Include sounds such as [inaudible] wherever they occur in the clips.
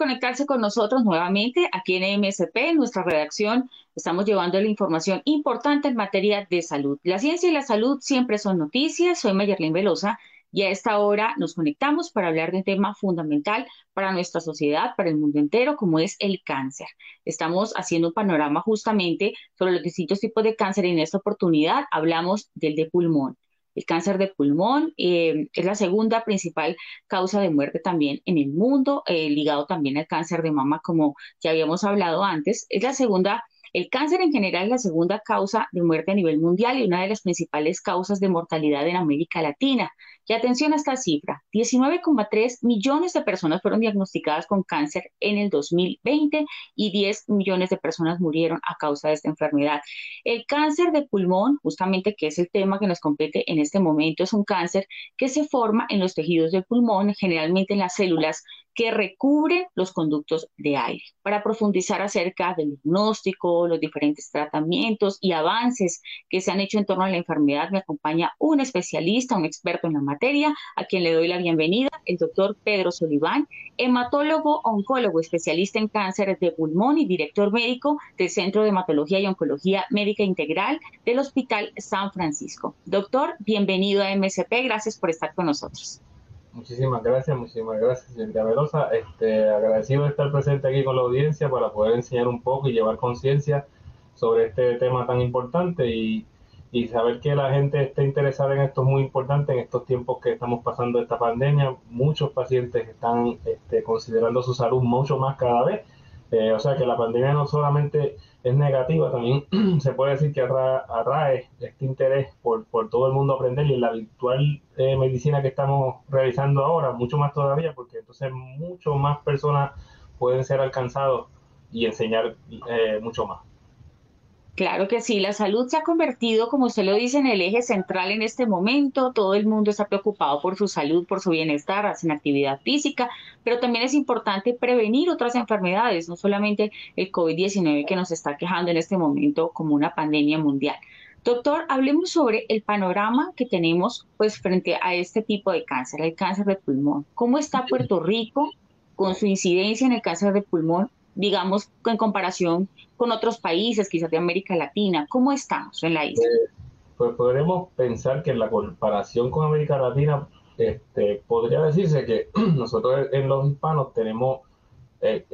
Conectarse con nosotros nuevamente aquí en MSP, en nuestra redacción. Estamos llevando la información importante en materia de salud. La ciencia y la salud siempre son noticias. Soy Mayerlin Velosa y a esta hora nos conectamos para hablar de un tema fundamental para nuestra sociedad, para el mundo entero, como es el cáncer. Estamos haciendo un panorama justamente sobre los distintos tipos de cáncer y en esta oportunidad hablamos del de pulmón. El cáncer de pulmón eh, es la segunda principal causa de muerte también en el mundo, eh, ligado también al cáncer de mama, como ya habíamos hablado antes. Es la segunda el cáncer en general es la segunda causa de muerte a nivel mundial y una de las principales causas de mortalidad en América Latina. Y atención a esta cifra, 19,3 millones de personas fueron diagnosticadas con cáncer en el 2020 y 10 millones de personas murieron a causa de esta enfermedad. El cáncer de pulmón, justamente que es el tema que nos compete en este momento, es un cáncer que se forma en los tejidos del pulmón, generalmente en las células que recubren los conductos de aire. Para profundizar acerca del diagnóstico, los diferentes tratamientos y avances que se han hecho en torno a la enfermedad, me acompaña un especialista, un experto en la materia, a quien le doy la bienvenida, el doctor Pedro Soliván, hematólogo, oncólogo, especialista en cáncer de pulmón y director médico del Centro de Hematología y Oncología Médica Integral del Hospital San Francisco. Doctor, bienvenido a MSP, gracias por estar con nosotros. Muchísimas gracias, muchísimas gracias, señorita Velosa. Este, agradecido de estar presente aquí con la audiencia para poder enseñar un poco y llevar conciencia sobre este tema tan importante y, y, saber que la gente esté interesada en esto es muy importante en estos tiempos que estamos pasando esta pandemia. Muchos pacientes están este, considerando su salud mucho más cada vez. Eh, o sea que la pandemia no solamente es negativa, también [clears throat] se puede decir que atrae, este interés por, por, todo el mundo aprender y en la virtual eh, medicina que estamos realizando ahora, mucho más todavía, porque entonces mucho más personas pueden ser alcanzados y enseñar eh, mucho más. Claro que sí, la salud se ha convertido, como usted lo dice, en el eje central en este momento. Todo el mundo está preocupado por su salud, por su bienestar, hacen actividad física, pero también es importante prevenir otras enfermedades, no solamente el COVID-19 que nos está quejando en este momento como una pandemia mundial. Doctor, hablemos sobre el panorama que tenemos pues frente a este tipo de cáncer, el cáncer de pulmón. ¿Cómo está Puerto Rico con su incidencia en el cáncer de pulmón digamos, en comparación con otros países, quizás de América Latina? ¿Cómo estamos en la isla? Pues, pues podremos pensar que en la comparación con América Latina, este, podría decirse que [clears throat] nosotros en los hispanos tenemos eh,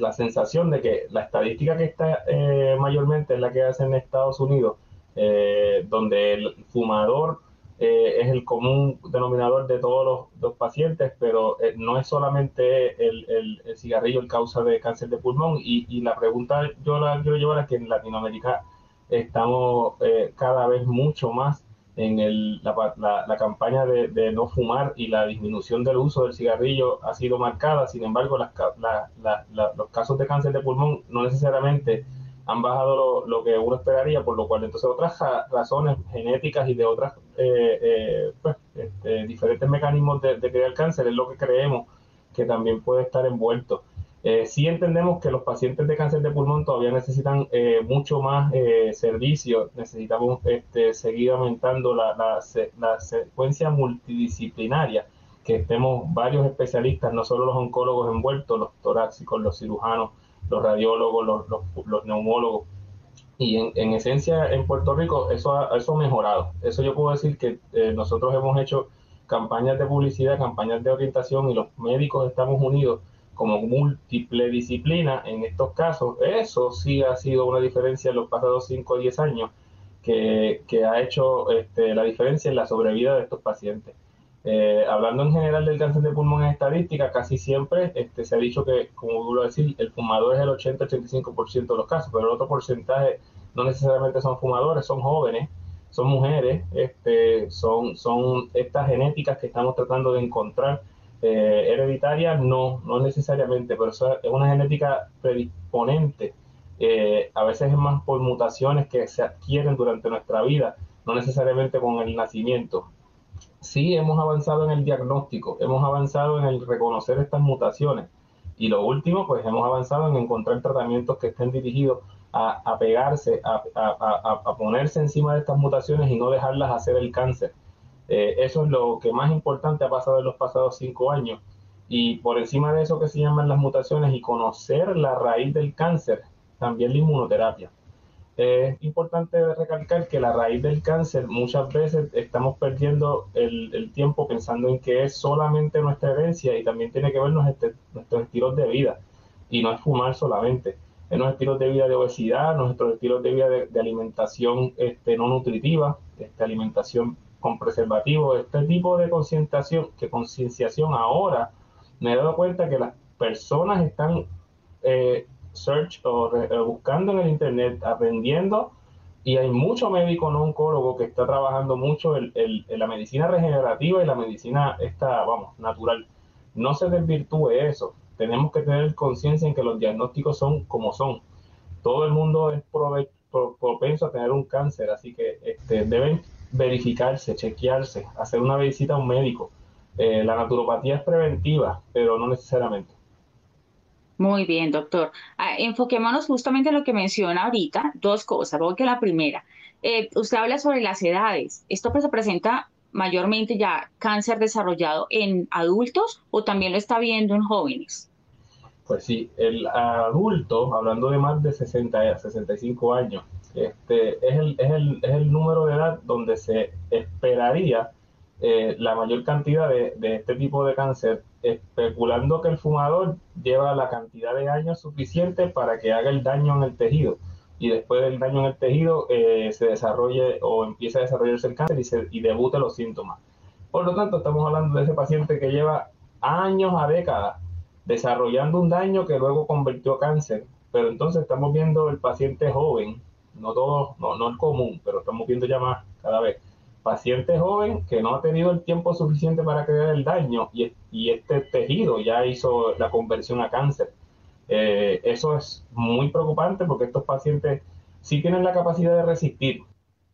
la sensación de que la estadística que está eh, mayormente es la que hace en Estados Unidos, eh, donde el fumador eh, es el común denominador de todos los, pacientes, pero eh, no es solamente el, el, cigarrillo el causa de cáncer de pulmón. Y, la pregunta yo la quiero llevar a que en Latinoamérica estamos eh, cada vez mucho más en el, la, la, campaña de, no fumar y la disminución del uso del cigarrillo ha sido marcada. Sin embargo, las, los casos de cáncer de pulmón no necesariamente han bajado lo, que uno esperaría, por lo cual entonces otras razones genéticas y de otras eh, eh, pues, este, diferentes mecanismos de, crear cáncer es lo que creemos que también puede estar envuelto. Eh, sí entendemos que los pacientes de cáncer de pulmón todavía necesitan eh, mucho más servicio, necesitamos este, seguir aumentando la, la, la secuencia multidisciplinaria, que estemos varios especialistas, no solo los oncólogos envueltos, los torácicos, los cirujanos, los radiólogos, los, los, neumólogos. Y en, en, esencia, en Puerto Rico, eso ha, eso ha mejorado. Eso yo puedo decir que eh, nosotros hemos hecho campañas de publicidad, campañas de orientación y los médicos estamos unidos como múltiple disciplina en estos casos. Eso sí ha sido una diferencia en los pasados 5 o 10 años que, que ha hecho este, la diferencia en la sobrevida de estos pacientes. Eh, hablando en general del cáncer de pulmón en estadística, casi siempre este, se ha dicho que, como a decir, el fumador es el 80-85% de los casos, pero el otro porcentaje no necesariamente son fumadores, son jóvenes, son mujeres, este, son, son estas genéticas que estamos tratando de encontrar. Eh, hereditarias no, no necesariamente, pero es una genética predisponente. Eh, a veces es más por mutaciones que se adquieren durante nuestra vida, no necesariamente con el nacimiento. Sí hemos avanzado en el diagnóstico, hemos avanzado en el reconocer estas mutaciones y lo último, pues hemos avanzado en encontrar tratamientos que estén dirigidos a, pegarse, a, ponerse encima de estas mutaciones y no dejarlas hacer el cáncer. Eh, eso es lo que más importante ha pasado en los pasados cinco años. Y por encima de eso que se llaman las mutaciones y conocer la raíz del cáncer, también la inmunoterapia. Es importante recalcar que la raíz del cáncer muchas veces estamos perdiendo el, tiempo pensando en que es solamente nuestra herencia y también tiene que ver nuestros, nuestros estilos de vida. Y no es fumar solamente en los estilos de vida de obesidad, nuestros estilos de vida de, alimentación este, no nutritiva, este, alimentación con preservativos, este tipo de concienciación, que concienciación ahora me he dado cuenta que las personas están eh, search o buscando en el internet, aprendiendo y hay mucho médico no oncólogo que está trabajando mucho en la medicina regenerativa y la medicina esta, vamos, natural. No se desvirtúe eso tenemos que tener conciencia en que los diagnósticos son como son. Todo el mundo es propenso a tener un cáncer, así que este, deben verificarse, chequearse, hacer una visita a un médico. Eh, la naturopatía es preventiva, pero no necesariamente. Muy bien, doctor. Ah, enfoquémonos justamente en lo que menciona ahorita, dos cosas. Porque la primera, eh, usted habla sobre las edades. Esto pues se presenta mayormente ya cáncer desarrollado en adultos o también lo está viendo en jóvenes? Pues sí, el adulto, hablando de más de 60 a 65 años, este, es, el, es, el, es el número de edad donde se esperaría eh, la mayor cantidad de, de, este tipo de cáncer, especulando que el fumador lleva la cantidad de años suficiente para que haga el daño en el tejido y después del daño en el tejido eh, se desarrolle o empieza a desarrollarse el cáncer y, se, y debute los síntomas. Por lo tanto, estamos hablando de ese paciente que lleva años a décadas desarrollando un daño que luego convirtió a cáncer. Pero entonces estamos viendo el paciente joven, no todo, no, no el común, pero estamos viendo ya más cada vez. Paciente joven que no ha tenido el tiempo suficiente para crear el daño y, este tejido ya hizo la conversión a cáncer. Eh, eso es muy preocupante porque estos pacientes sí tienen la capacidad de resistir,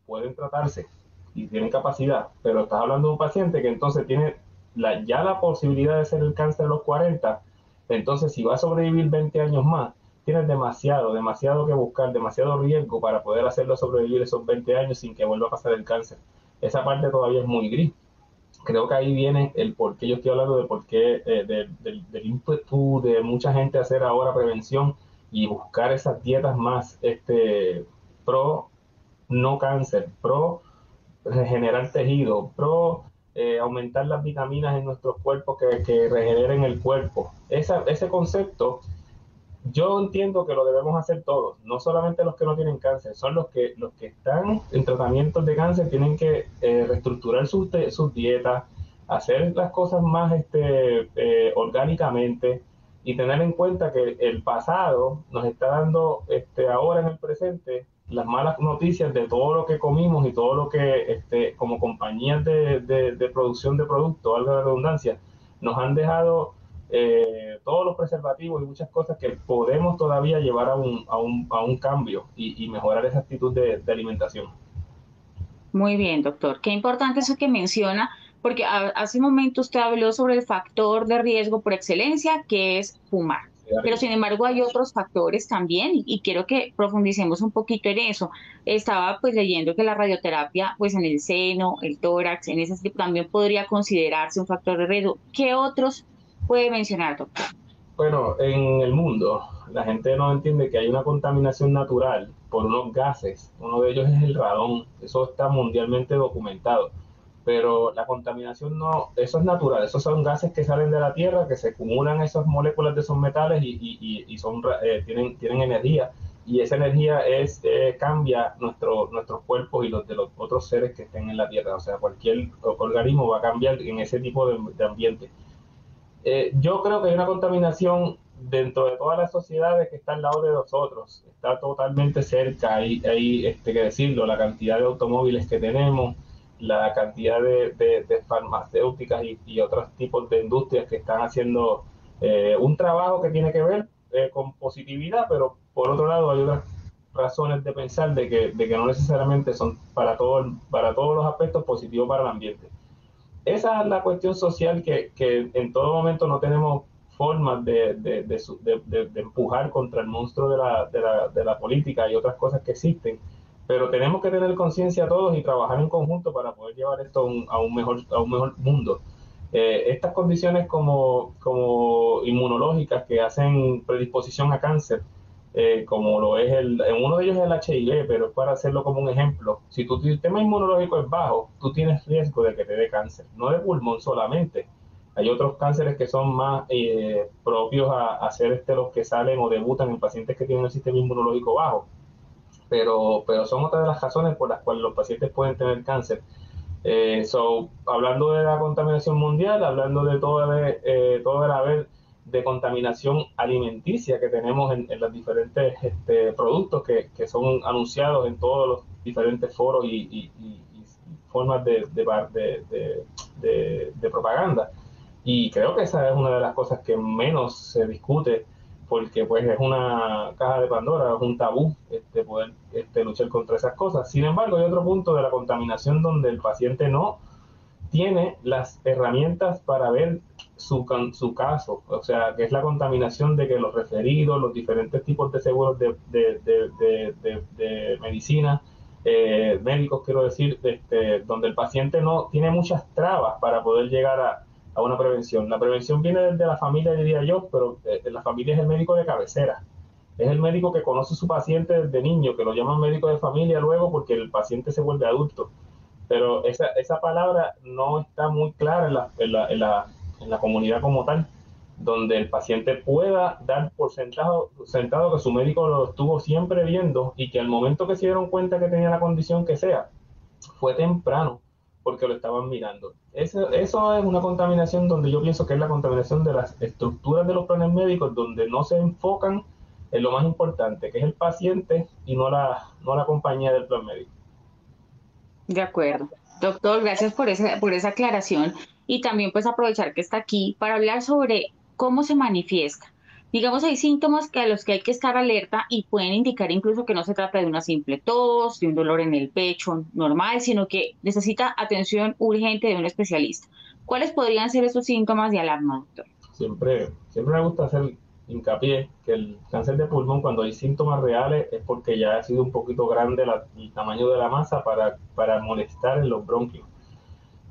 pueden tratarse y tienen capacidad, pero estás hablando de un paciente que entonces tiene ya la posibilidad de ser el cáncer a los 40, entonces si va a sobrevivir 20 años más, tienes demasiado, demasiado que buscar, demasiado riesgo para poder hacerlo sobrevivir esos 20 años sin que vuelva a pasar el cáncer. Esa parte todavía es muy gris creo que ahí viene el por qué yo estoy hablando de por qué, eh, del ímpetu de mucha gente hacer ahora prevención y buscar esas dietas más este, pro no cáncer, pro regenerar tejido, pro eh, aumentar las vitaminas en nuestros cuerpos que, que regeneren el cuerpo. Esa, ese concepto yo entiendo que lo debemos hacer todos, no solamente los que no tienen cáncer, son los que los que están en tratamientos de cáncer tienen que eh, reestructurar sus, sus dietas, hacer las cosas más este, eh, orgánicamente y tener en cuenta que el pasado nos está dando este, ahora en el presente las malas noticias de todo lo que comimos y todo lo que este, como compañías de, de, de producción de productos, algo de redundancia, nos han dejado eh, todos los preservativos y muchas cosas que podemos todavía llevar a un, a un, a un cambio y, mejorar esa actitud de, alimentación. Muy bien, doctor. Qué importante eso que menciona, porque hace un momento usted habló sobre el factor de riesgo por excelencia, que es fumar. Pero sin embargo hay otros factores también y, quiero que profundicemos un poquito en eso. Estaba pues leyendo que la radioterapia pues en el seno, el tórax, en ese también podría considerarse un factor de riesgo. ¿Qué otros puede mencionar, doctor? Bueno, en el mundo la gente no entiende que hay una contaminación natural por unos gases. Uno de ellos es el radón. Eso está mundialmente documentado. Pero la contaminación no, eso es natural. Esos son gases que salen de la Tierra, que se acumulan esas moléculas de esos metales y, son, eh, tienen, tienen energía. Y esa energía es eh, cambia nuestro, nuestros cuerpos y los de los otros seres que estén en la Tierra. O sea, cualquier organismo va a cambiar en ese tipo de ambiente. Eh, yo creo que hay una contaminación dentro de todas las sociedades que está al lado de nosotros, está totalmente cerca, hay, hay este, que decirlo, la cantidad de automóviles que tenemos, la cantidad de, farmacéuticas y, otros tipos de industrias que están haciendo eh, un trabajo que tiene que ver eh, con positividad, pero por otro lado hay otras razones de pensar de que, de que no necesariamente son para, todo, para todos los aspectos positivos para el ambiente. Esa es la cuestión social que, que en todo momento no tenemos formas de, de, de, empujar contra el monstruo de la, la, de la política y otras cosas que existen pero tenemos que tener conciencia todos y trabajar en conjunto para poder llevar esto a un, mejor, a un mejor mundo. Eh, estas condiciones como, como inmunológicas que hacen predisposición a cáncer, eh, como lo es el, en uno de ellos es el HIV, pero es para hacerlo como un ejemplo. Si tu sistema inmunológico es bajo, tú tienes riesgo de que te dé cáncer, no de pulmón solamente. Hay otros cánceres que son más eh, propios a, a, ser este, los que salen o debutan en pacientes que tienen el sistema inmunológico bajo pero, pero son otras de las razones por las cuales los pacientes pueden tener cáncer. Eh, so, hablando de la contaminación mundial, hablando de todo, de, todo el haber de contaminación alimenticia que tenemos en, los diferentes este, productos que, que, son anunciados en todos los diferentes foros y, formas de, de, de, propaganda. Y creo que esa es una de las cosas que menos se discute porque pues es una caja de Pandora, es un tabú este, poder este, luchar contra esas cosas. Sin embargo, hay otro punto de la contaminación donde el paciente no tiene las herramientas para ver su, su caso, o sea, que es la contaminación de que los referidos, los diferentes tipos de seguros de, de, medicina, eh, médicos quiero decir, este, donde el paciente no tiene muchas trabas para poder llegar a, a una prevención. La prevención viene desde la familia, diría yo, pero eh, la familia es el médico de cabecera. Es el médico que conoce a su paciente desde niño, que lo llaman médico de familia luego porque el paciente se vuelve adulto. Pero esa, esa palabra no está muy clara en la, en, la, en, la, en la comunidad como tal, donde el paciente pueda dar por sentado, sentado que su médico lo estuvo siempre viendo y que al momento que se dieron cuenta que tenía la condición que sea, fue temprano porque lo estaban mirando. Eso, eso es una contaminación donde yo pienso que es la contaminación de las estructuras de los planes médicos, donde no se enfocan en lo más importante, que es el paciente y no la, no la compañía del plan médico. De acuerdo. Doctor, gracias por esa, por esa aclaración y también pues aprovechar que está aquí para hablar sobre cómo se manifiesta Digamos, hay síntomas que a los que hay que estar alerta y pueden indicar incluso que no se trata de una simple tos, de un dolor en el pecho normal, sino que necesita atención urgente de un especialista. ¿Cuáles podrían ser esos síntomas de alarma, doctor? Siempre, siempre me gusta hacer hincapié que el cáncer de pulmón, cuando hay síntomas reales, es porque ya ha sido un poquito grande el tamaño de la masa para, para molestar en los bronquios.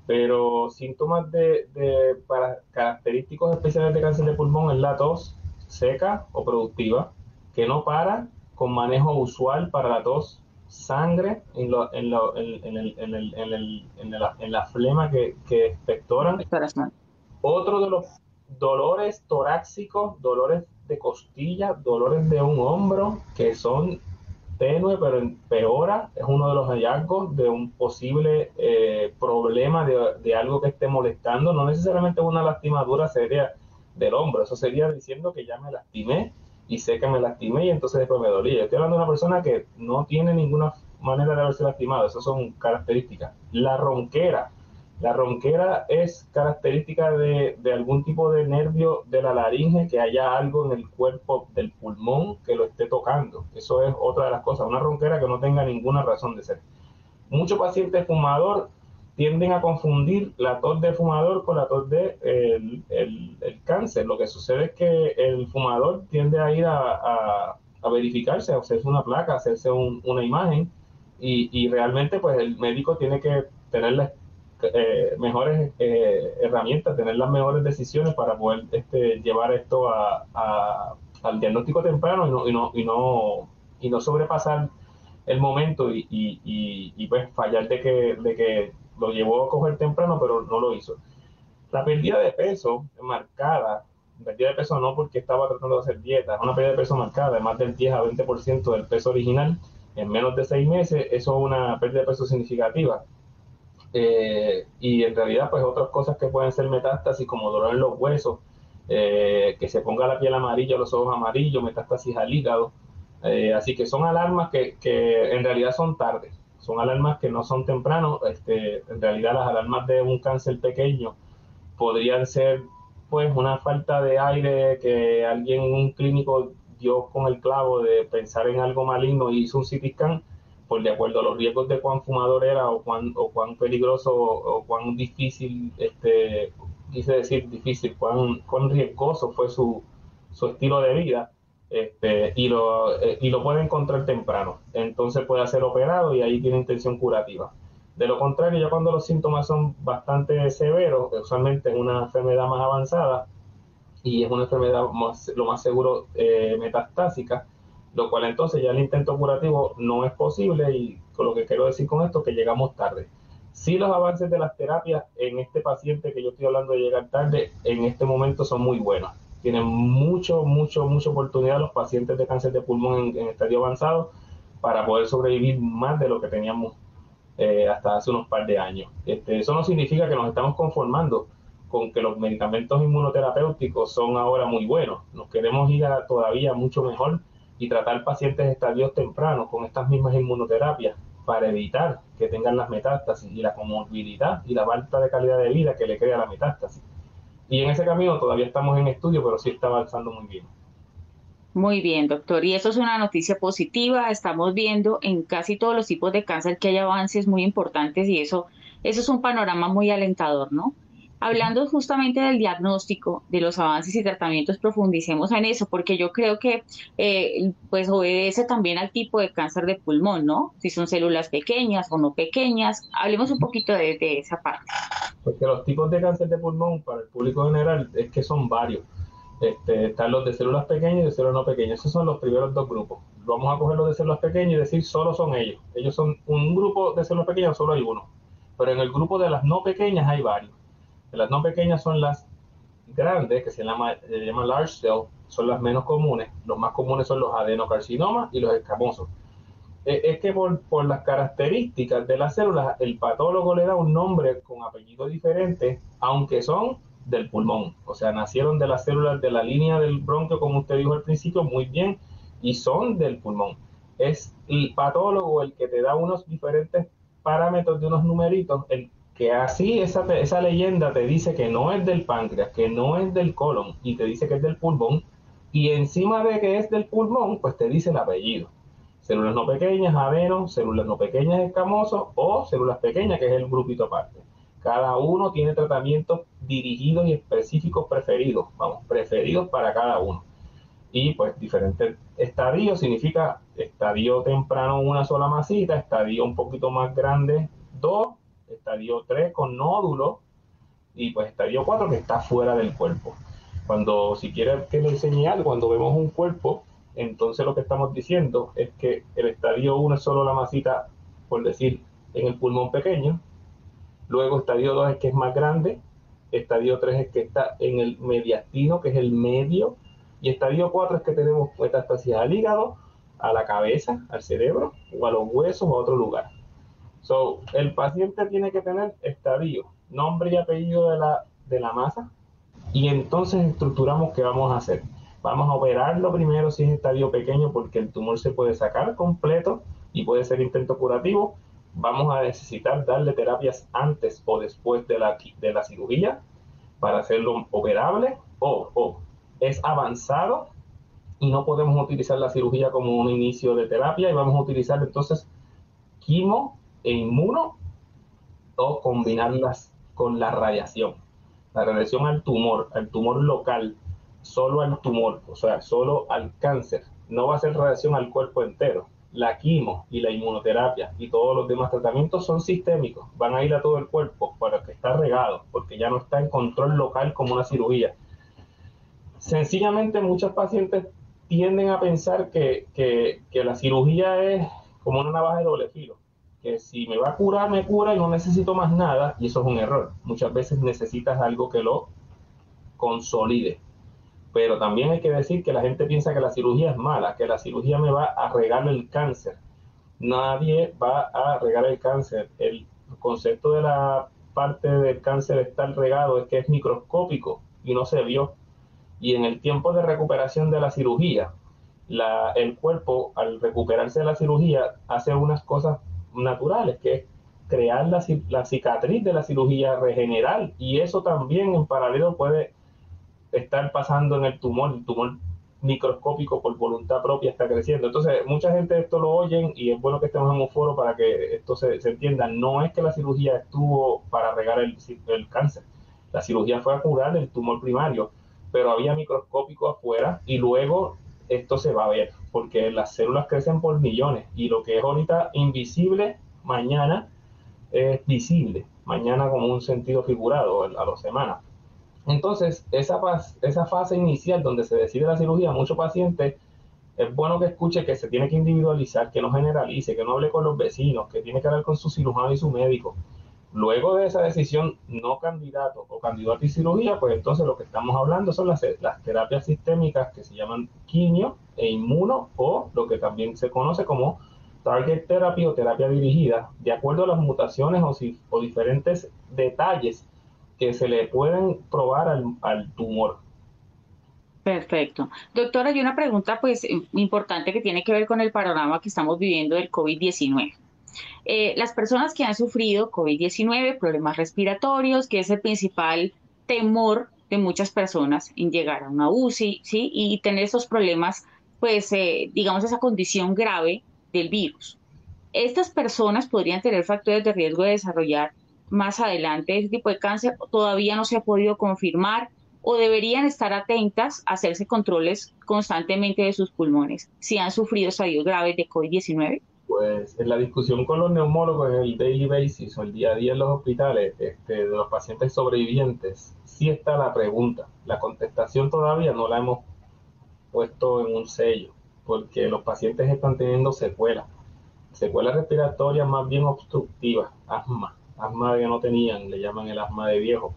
Pero síntomas de, de para, característicos especiales de cáncer de pulmón es la tos, seca o productiva, que no para con manejo usual para la tos, sangre en, lo, en, lo, en, el, en, el, en, el, en, la, en la flema que, que expectoran. Otro de los dolores torácicos, dolores de costilla, dolores de un hombro, que son tenue pero empeora, es uno de los hallazgos de un posible eh, problema de, de, algo que esté molestando, no necesariamente una lastimadura seria del hombro. Eso sería diciendo que ya me lastimé y sé que me lastimé y entonces después me dolía. estoy hablando de una persona que no tiene ninguna manera de haberse lastimado. Esas son características. La ronquera. La ronquera es característica de, algún tipo de nervio de la laringe, que haya algo en el cuerpo del pulmón que lo esté tocando. Eso es otra de las cosas. Una ronquera que no tenga ninguna razón de ser. Mucho paciente fumador tienden a confundir la tos de fumador con la tos de el, cáncer. Lo que sucede es que el fumador tiende a ir a, a, verificarse, a hacerse una placa, a hacerse una imagen y, realmente pues el médico tiene que tener las eh, mejores eh, herramientas, tener las mejores decisiones para poder este, llevar esto a, al diagnóstico temprano y no, y no, y no, y no sobrepasar el momento y, y, pues fallar de que, lo llevó a coger temprano, pero no lo hizo. La pérdida de peso marcada, pérdida de peso no porque estaba tratando de hacer dieta, una pérdida de peso marcada de más del 10 a 20% del peso original en menos de seis meses, eso es una pérdida de peso significativa. Eh, y en realidad, pues otras cosas que pueden ser metástasis, como dolor en los huesos, eh, que se ponga la piel amarilla, los ojos amarillos, metástasis al hígado. Eh, así que son alarmas que, que en realidad son tardes son alarmas que no son tempranos. Este, en realidad las alarmas de un cáncer pequeño podrían ser pues una falta de aire que alguien, un clínico dio con el clavo de pensar en algo maligno y hizo un CT por de acuerdo a los riesgos de cuán fumador era o cuán, o cuán peligroso o, cuán difícil, este, quise decir difícil, cuán, cuán riesgoso fue su, su estilo de vida, este, y, lo, eh, y lo puede encontrar temprano. Entonces puede ser operado y ahí tiene intención curativa. De lo contrario, ya cuando los síntomas son bastante severos, usualmente es una enfermedad más avanzada y es una enfermedad lo más seguro eh, metastásica, lo cual entonces ya el intento curativo no es posible y con lo que quiero decir con esto que llegamos tarde. Sí los avances de las terapias en este paciente que yo estoy hablando de llegar tarde, en este momento son muy buenos. Tienen mucho, mucho, mucha oportunidad los pacientes de cáncer de pulmón en, estadio avanzado para poder sobrevivir más de lo que teníamos eh, hasta hace unos par de años. Este, eso no significa que nos estamos conformando con que los medicamentos inmunoterapéuticos son ahora muy buenos. Nos queremos ir a todavía mucho mejor y tratar pacientes estadios tempranos con estas mismas inmunoterapias para evitar que tengan las metástasis y la comorbilidad y la falta de calidad de vida que le crea la metástasis. Y en ese camino todavía estamos en estudio, pero sí está avanzando muy bien. Muy bien, doctor. Y eso es una noticia positiva. Estamos viendo en casi todos los tipos de cáncer que hay avances muy importantes y eso, eso es un panorama muy alentador, ¿no? Hablando justamente del diagnóstico, de los avances y tratamientos, profundicemos en eso, porque yo creo que eh, pues obedece también al tipo de cáncer de pulmón, ¿no? Si son células pequeñas o no pequeñas. Hablemos un poquito de, esa parte. Porque los tipos de cáncer de pulmón para el público general es que son varios. Este, están los de células pequeñas y de células no pequeñas. Esos son los primeros dos grupos. Vamos a coger los de células pequeñas y decir solo son ellos. Ellos son un grupo de células pequeñas, solo hay uno. Pero en el grupo de las no pequeñas hay varios. Las no pequeñas son las grandes, que se llama, se llama large cell, son las menos comunes. Los más comunes son los adenocarcinomas y los escamosos. Eh, es que por, por, las características de las células, el patólogo le da un nombre con apellido diferente, aunque son del pulmón. O sea, nacieron de las células de la línea del bronquio, como usted dijo al principio, muy bien, y son del pulmón. Es el patólogo el que te da unos diferentes parámetros de unos numeritos, el que así esa, esa leyenda te dice que no es del páncreas, que no es del colon y te dice que es del pulmón y encima de que es del pulmón, pues te dice el apellido. Células no pequeñas, adeno, células no pequeñas, escamosos o células pequeñas, que es el grupito aparte. Cada uno tiene tratamientos dirigidos y específicos preferidos, vamos, preferidos para cada uno. Y pues diferentes estadios significa estadio temprano una sola masita, estadio un poquito más grande dos estadio 3 con nódulo y pues estadio 4 que está fuera del cuerpo. Cuando, si quiere que le enseñe cuando vemos un cuerpo, entonces lo que estamos diciendo es que el estadio 1 es solo la masita, por decir, en el pulmón pequeño. Luego estadio 2 es que es más grande. Estadio 3 es que está en el mediastino, que es el medio. Y estadio 4 es que tenemos metástasis al hígado, a la cabeza, al cerebro, o a los huesos o a otro lugar. So, el paciente tiene que tener estadio, nombre y apellido de la, de la masa, y entonces estructuramos qué vamos a hacer. Vamos a operarlo primero si es estadio pequeño, porque el tumor se puede sacar completo y puede ser intento curativo. Vamos a necesitar darle terapias antes o después de la, de la cirugía para hacerlo operable, o, o es avanzado y no podemos utilizar la cirugía como un inicio de terapia y vamos a utilizar entonces quimo e inmuno o combinarlas con la radiación. La radiación al tumor, al tumor local, solo al tumor, o sea, solo al cáncer. No va a ser radiación al cuerpo entero. La quimo y la inmunoterapia y todos los demás tratamientos son sistémicos, van a ir a todo el cuerpo para que está regado, porque ya no está en control local como una cirugía. Sencillamente muchos pacientes tienden a pensar que, que, que la cirugía es como una navaja de doble filo que si me va a curar, me cura y no necesito más nada, y eso es un error. Muchas veces necesitas algo que lo consolide. Pero también hay que decir que la gente piensa que la cirugía es mala, que la cirugía me va a regar el cáncer. Nadie va a regar el cáncer. El concepto de la parte del cáncer estar regado es que es microscópico y no se vio. Y en el tiempo de recuperación de la cirugía, el cuerpo, al recuperarse de la cirugía, hace unas cosas naturales, que es crear la, la cicatriz de la cirugía, regenerar, y eso también en paralelo puede estar pasando en el tumor. El tumor microscópico por voluntad propia está creciendo. Entonces, mucha gente esto lo oyen y es bueno que estemos en un foro para que esto se, entienda. No es que la cirugía estuvo para regar el, el, cáncer. La cirugía fue a curar el tumor primario, pero había microscópico afuera y luego esto se va a ver, porque las células crecen por millones y lo que es ahorita invisible, mañana es visible, mañana como un sentido figurado a dos semanas. Entonces, esa, esa fase inicial donde se decide la cirugía, muchos pacientes, es bueno que escuche que se tiene que individualizar, que no generalice, que no hable con los vecinos, que tiene que hablar con su cirujano y su médico. Luego de esa decisión, no candidato o candidato y cirugía, pues entonces lo que estamos hablando son las, las terapias sistémicas que se llaman quimio e inmuno o lo que también se conoce como target therapy o terapia dirigida, de acuerdo a las mutaciones o, si, o diferentes detalles que se le pueden probar al, tumor. Perfecto. Doctora, hay una pregunta pues importante que tiene que ver con el panorama que estamos viviendo del COVID-19. Eh, las personas que han sufrido COVID-19, problemas respiratorios, que es el principal temor de muchas personas en llegar a una UCI, ¿sí? Y tener esos problemas, pues, eh, digamos, esa condición grave del virus. Estas personas podrían tener factores de riesgo de desarrollar más adelante ese tipo de cáncer todavía no se ha podido confirmar o deberían estar atentas a hacerse controles constantemente de sus pulmones si han sufrido estadios graves de COVID-19? Pues en la discusión con los neumólogos en el daily basis o el día a día en los hospitales este, de los pacientes sobrevivientes, sí está la pregunta. La contestación todavía no la hemos puesto en un sello porque los pacientes están teniendo secuelas, secuelas respiratorias más bien obstructivas, asma, asma que no tenían, le llaman el asma de viejo.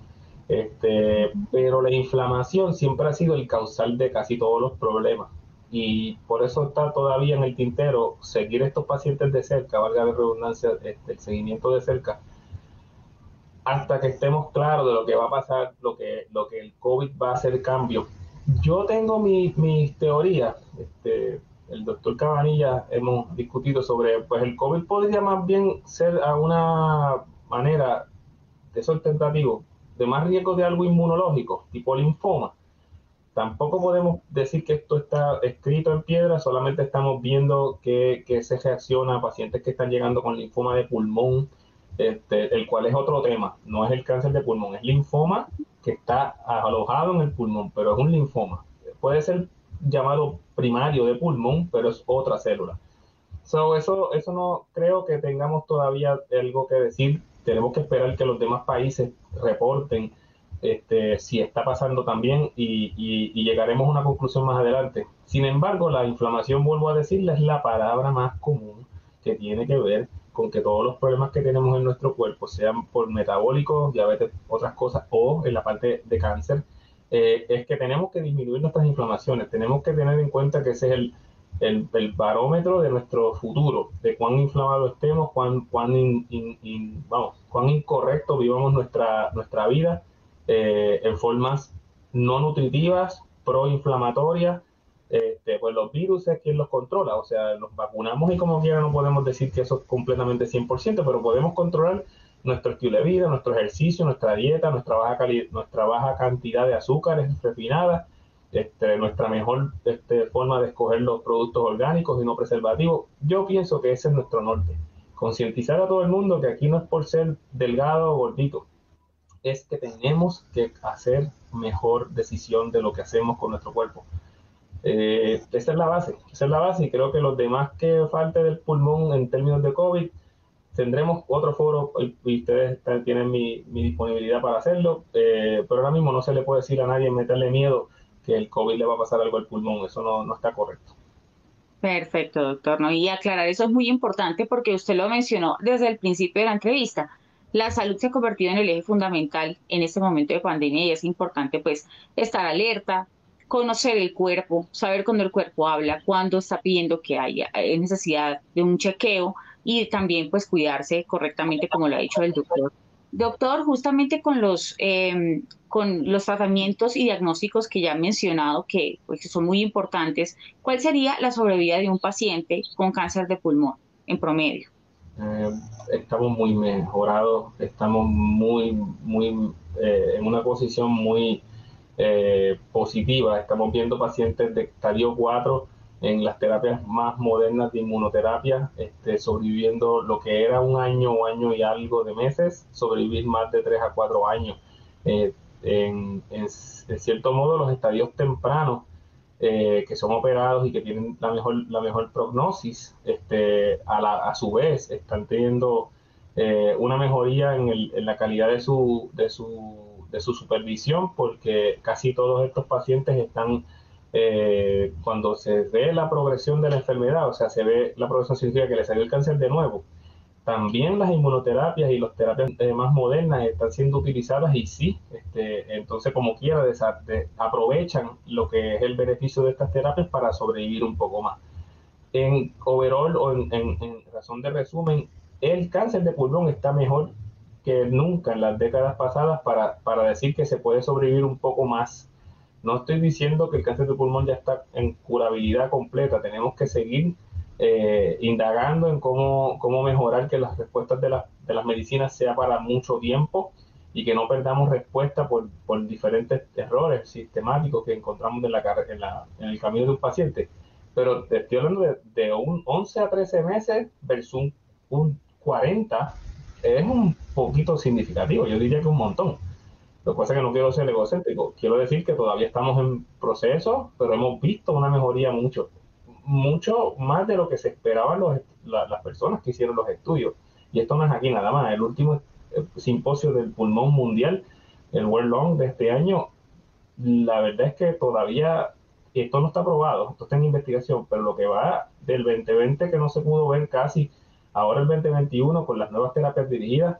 Este, pero la inflamación siempre ha sido el causal de casi todos los problemas y por eso está todavía en el tintero seguir estos pacientes de cerca, valga la redundancia, este, el seguimiento de cerca, hasta que estemos claros de lo que va a pasar, lo que, lo que el COVID va a hacer cambio. Yo tengo mis mi teorías, este, el doctor Cabanilla hemos discutido sobre, pues el COVID podría más bien ser a una manera, de esos tentativos, de más riesgo de algo inmunológico, tipo linfoma. Tampoco podemos decir que esto está escrito en piedra, solamente estamos viendo que, se reacciona a pacientes que están llegando con linfoma de pulmón, este, el cual es otro tema, no es el cáncer de pulmón, es linfoma que está alojado en el pulmón, pero es un linfoma. Puede ser llamado primario de pulmón, pero es otra célula. So, eso, eso no creo que tengamos todavía algo que decir tenemos que esperar que los demás países reporten este, si está pasando también y, llegaremos a una conclusión más adelante. Sin embargo, la inflamación, vuelvo a decirle, es la palabra más común que tiene que ver con que todos los problemas que tenemos en nuestro cuerpo, sean por metabólicos, diabetes, otras cosas, o en la parte de cáncer, eh, es que tenemos que disminuir nuestras inflamaciones. Tenemos que tener en cuenta que ese es el, el, barómetro de nuestro futuro, de cuán inflamado estemos, cuán, cuán, vamos, cuán incorrecto vivamos nuestra, nuestra vida eh, en formas no nutritivas, proinflamatorias. Este, pues los virus es quien los controla, o sea, los vacunamos y como quiera no podemos decir que eso es completamente 100%, pero podemos controlar nuestro estilo de vida, nuestro ejercicio, nuestra dieta, nuestra baja, cantidad de azúcares refinadas, este, nuestra mejor este, forma de escoger los productos orgánicos y no preservativos. Yo pienso que ese es nuestro norte. Concientizar a todo el mundo que aquí no es por ser delgado o gordito, es que tenemos que hacer mejor decisión de lo que hacemos con nuestro cuerpo. Eh, esa es la base, esa es la base y creo que los demás que falte del pulmón en términos de COVID, tendremos otro foro y, ustedes tienen mi, disponibilidad para hacerlo, eh, pero ahora mismo no se le puede decir a nadie meterle miedo que el COVID le va a pasar algo al pulmón. Eso no, no está correcto. Perfecto, doctor. ¿no? Y aclarar eso es muy importante porque usted lo mencionó desde el principio de la entrevista. La salud se ha convertido en el eje fundamental en este momento de pandemia y es importante pues estar alerta, conocer el cuerpo, saber cuando el cuerpo habla, cuándo está pidiendo que haya necesidad de un chequeo y también pues cuidarse correctamente como lo ha dicho el doctor. Doctor, justamente con los, em, con los tratamientos y diagnósticos que ya han mencionado, que, pues, son muy importantes, ¿cuál sería la sobrevida de un paciente con cáncer de pulmón en promedio? Eh, estamos muy mejorados, estamos muy, muy eh, en una posición muy eh, positiva. Estamos viendo pacientes de estadio 4 en las terapias más modernas de inmunoterapia, este, sobreviviendo lo que era un año o año y algo de meses, sobrevivir más de 3 a 4 años. Eh, en, cierto modo, los estadios tempranos eh, que son operados y que tienen la mejor, la mejor prognosis, este, a, a su vez están teniendo eh, una mejoría en, el, en, la calidad de su, de, su, de su supervisión, porque casi todos estos pacientes están eh, cuando se ve la progresión de la enfermedad, o sea, se ve la progresión significa que le salió el cáncer de nuevo, también las inmunoterapias y las terapias eh, más modernas están siendo utilizadas y sí, este, entonces como quiera, aprovechan lo que es el beneficio de estas terapias para sobrevivir un poco más. En overall o en, en razón de resumen, el cáncer de pulmón está mejor que nunca en las décadas pasadas para, para decir que se puede sobrevivir un poco más no estoy diciendo que el cáncer de pulmón ya está en curabilidad completa, tenemos que seguir eh, indagando en cómo, cómo mejorar que las respuestas de, de las medicinas sea para mucho tiempo y que no perdamos respuesta por, por diferentes errores sistemáticos que encontramos en, la, en, la, en el camino de un paciente. Pero te estoy hablando de, de un 11 a 13 meses versus un, un 40, es un poquito significativo, yo diría que un montón. Lo que pasa es que no quiero ser egocéntrico. Quiero decir que todavía estamos en proceso, pero hemos visto una mejoría mucho, mucho más de lo que se esperaban los, las personas que hicieron los estudios. Y esto no es aquí nada más. El último eh, simposio del pulmón mundial, el World Long de este año, la verdad es que todavía esto no está probado, esto está en investigación, pero lo que va del 2020 que no se pudo ver casi, ahora el 2021 con las nuevas terapias dirigidas,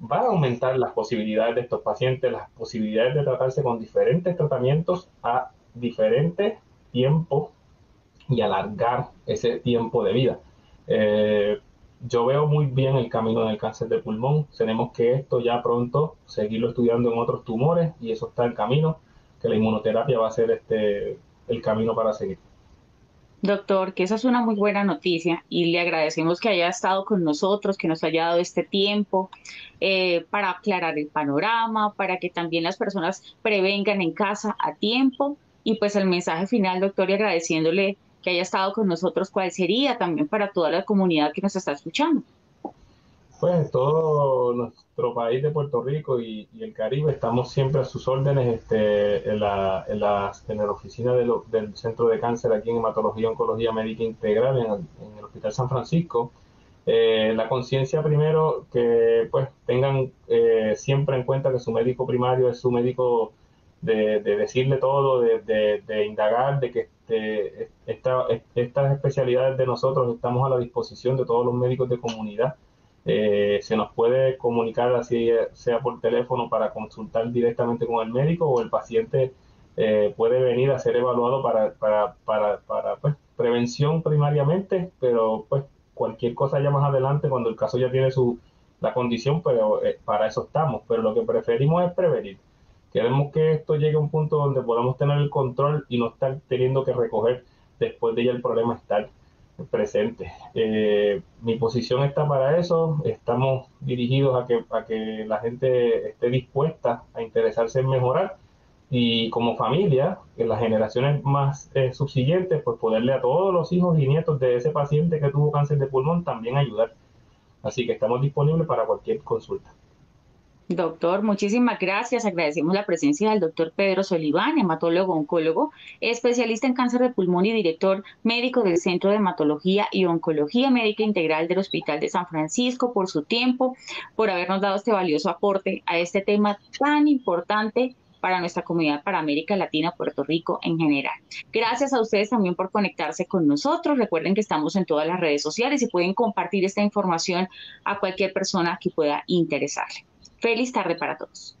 va a aumentar las posibilidades de estos pacientes, las posibilidades de tratarse con diferentes tratamientos a diferentes tiempos y alargar ese tiempo de vida. Eh, yo veo muy bien el camino del cáncer de pulmón. Tenemos que esto ya pronto seguirlo estudiando en otros tumores y eso está en camino, que la inmunoterapia va a ser este, el camino para seguir. Doctor, que esa es una muy buena noticia y le agradecemos que haya estado con nosotros, que nos haya dado este tiempo eh, para aclarar el panorama, para que también las personas prevengan en casa a tiempo. Y pues el mensaje final, doctor, y agradeciéndole que haya estado con nosotros, ¿cuál sería también para toda la comunidad que nos está escuchando? Pues todo nuestro país de Puerto Rico y, el Caribe estamos siempre a sus órdenes este, en, la, en, la, en la oficina del Centro de Cáncer aquí en Hematología y Oncología Médica Integral en el, Hospital San Francisco. Eh, la conciencia primero que pues tengan eh, siempre en cuenta que su médico primario es su médico de, decirle todo, de, de, indagar, de que este, esta, estas especialidades de nosotros estamos a la disposición de todos los médicos de comunidad eh, se nos puede comunicar así sea por teléfono para consultar directamente con el médico o el paciente eh, puede venir a ser evaluado para, para, para, para pues, prevención primariamente, pero pues cualquier cosa ya más adelante cuando el caso ya tiene su la condición, pero eh, para eso estamos. Pero lo que preferimos es prevenir. Queremos que esto llegue a un punto donde podamos tener el control y no estar teniendo que recoger después de ya el problema estar presente. Eh, mi posición está para eso, estamos dirigidos a que, a que la gente esté dispuesta a interesarse en mejorar y como familia, en las generaciones más eh, subsiguientes, pues poderle a todos los hijos y nietos de ese paciente que tuvo cáncer de pulmón también ayudar. Así que estamos disponibles para cualquier consulta. Doctor, muchísimas gracias. Agradecemos la presencia del doctor Pedro Soliván, hematólogo oncólogo, especialista en cáncer de pulmón y director médico del Centro de Hematología y Oncología Médica Integral del Hospital de San Francisco, por su tiempo, por habernos dado este valioso aporte a este tema tan importante para nuestra comunidad, para América Latina, Puerto Rico en general. Gracias a ustedes también por conectarse con nosotros. Recuerden que estamos en todas las redes sociales y pueden compartir esta información a cualquier persona que pueda interesarle. Feliz tarde para todos.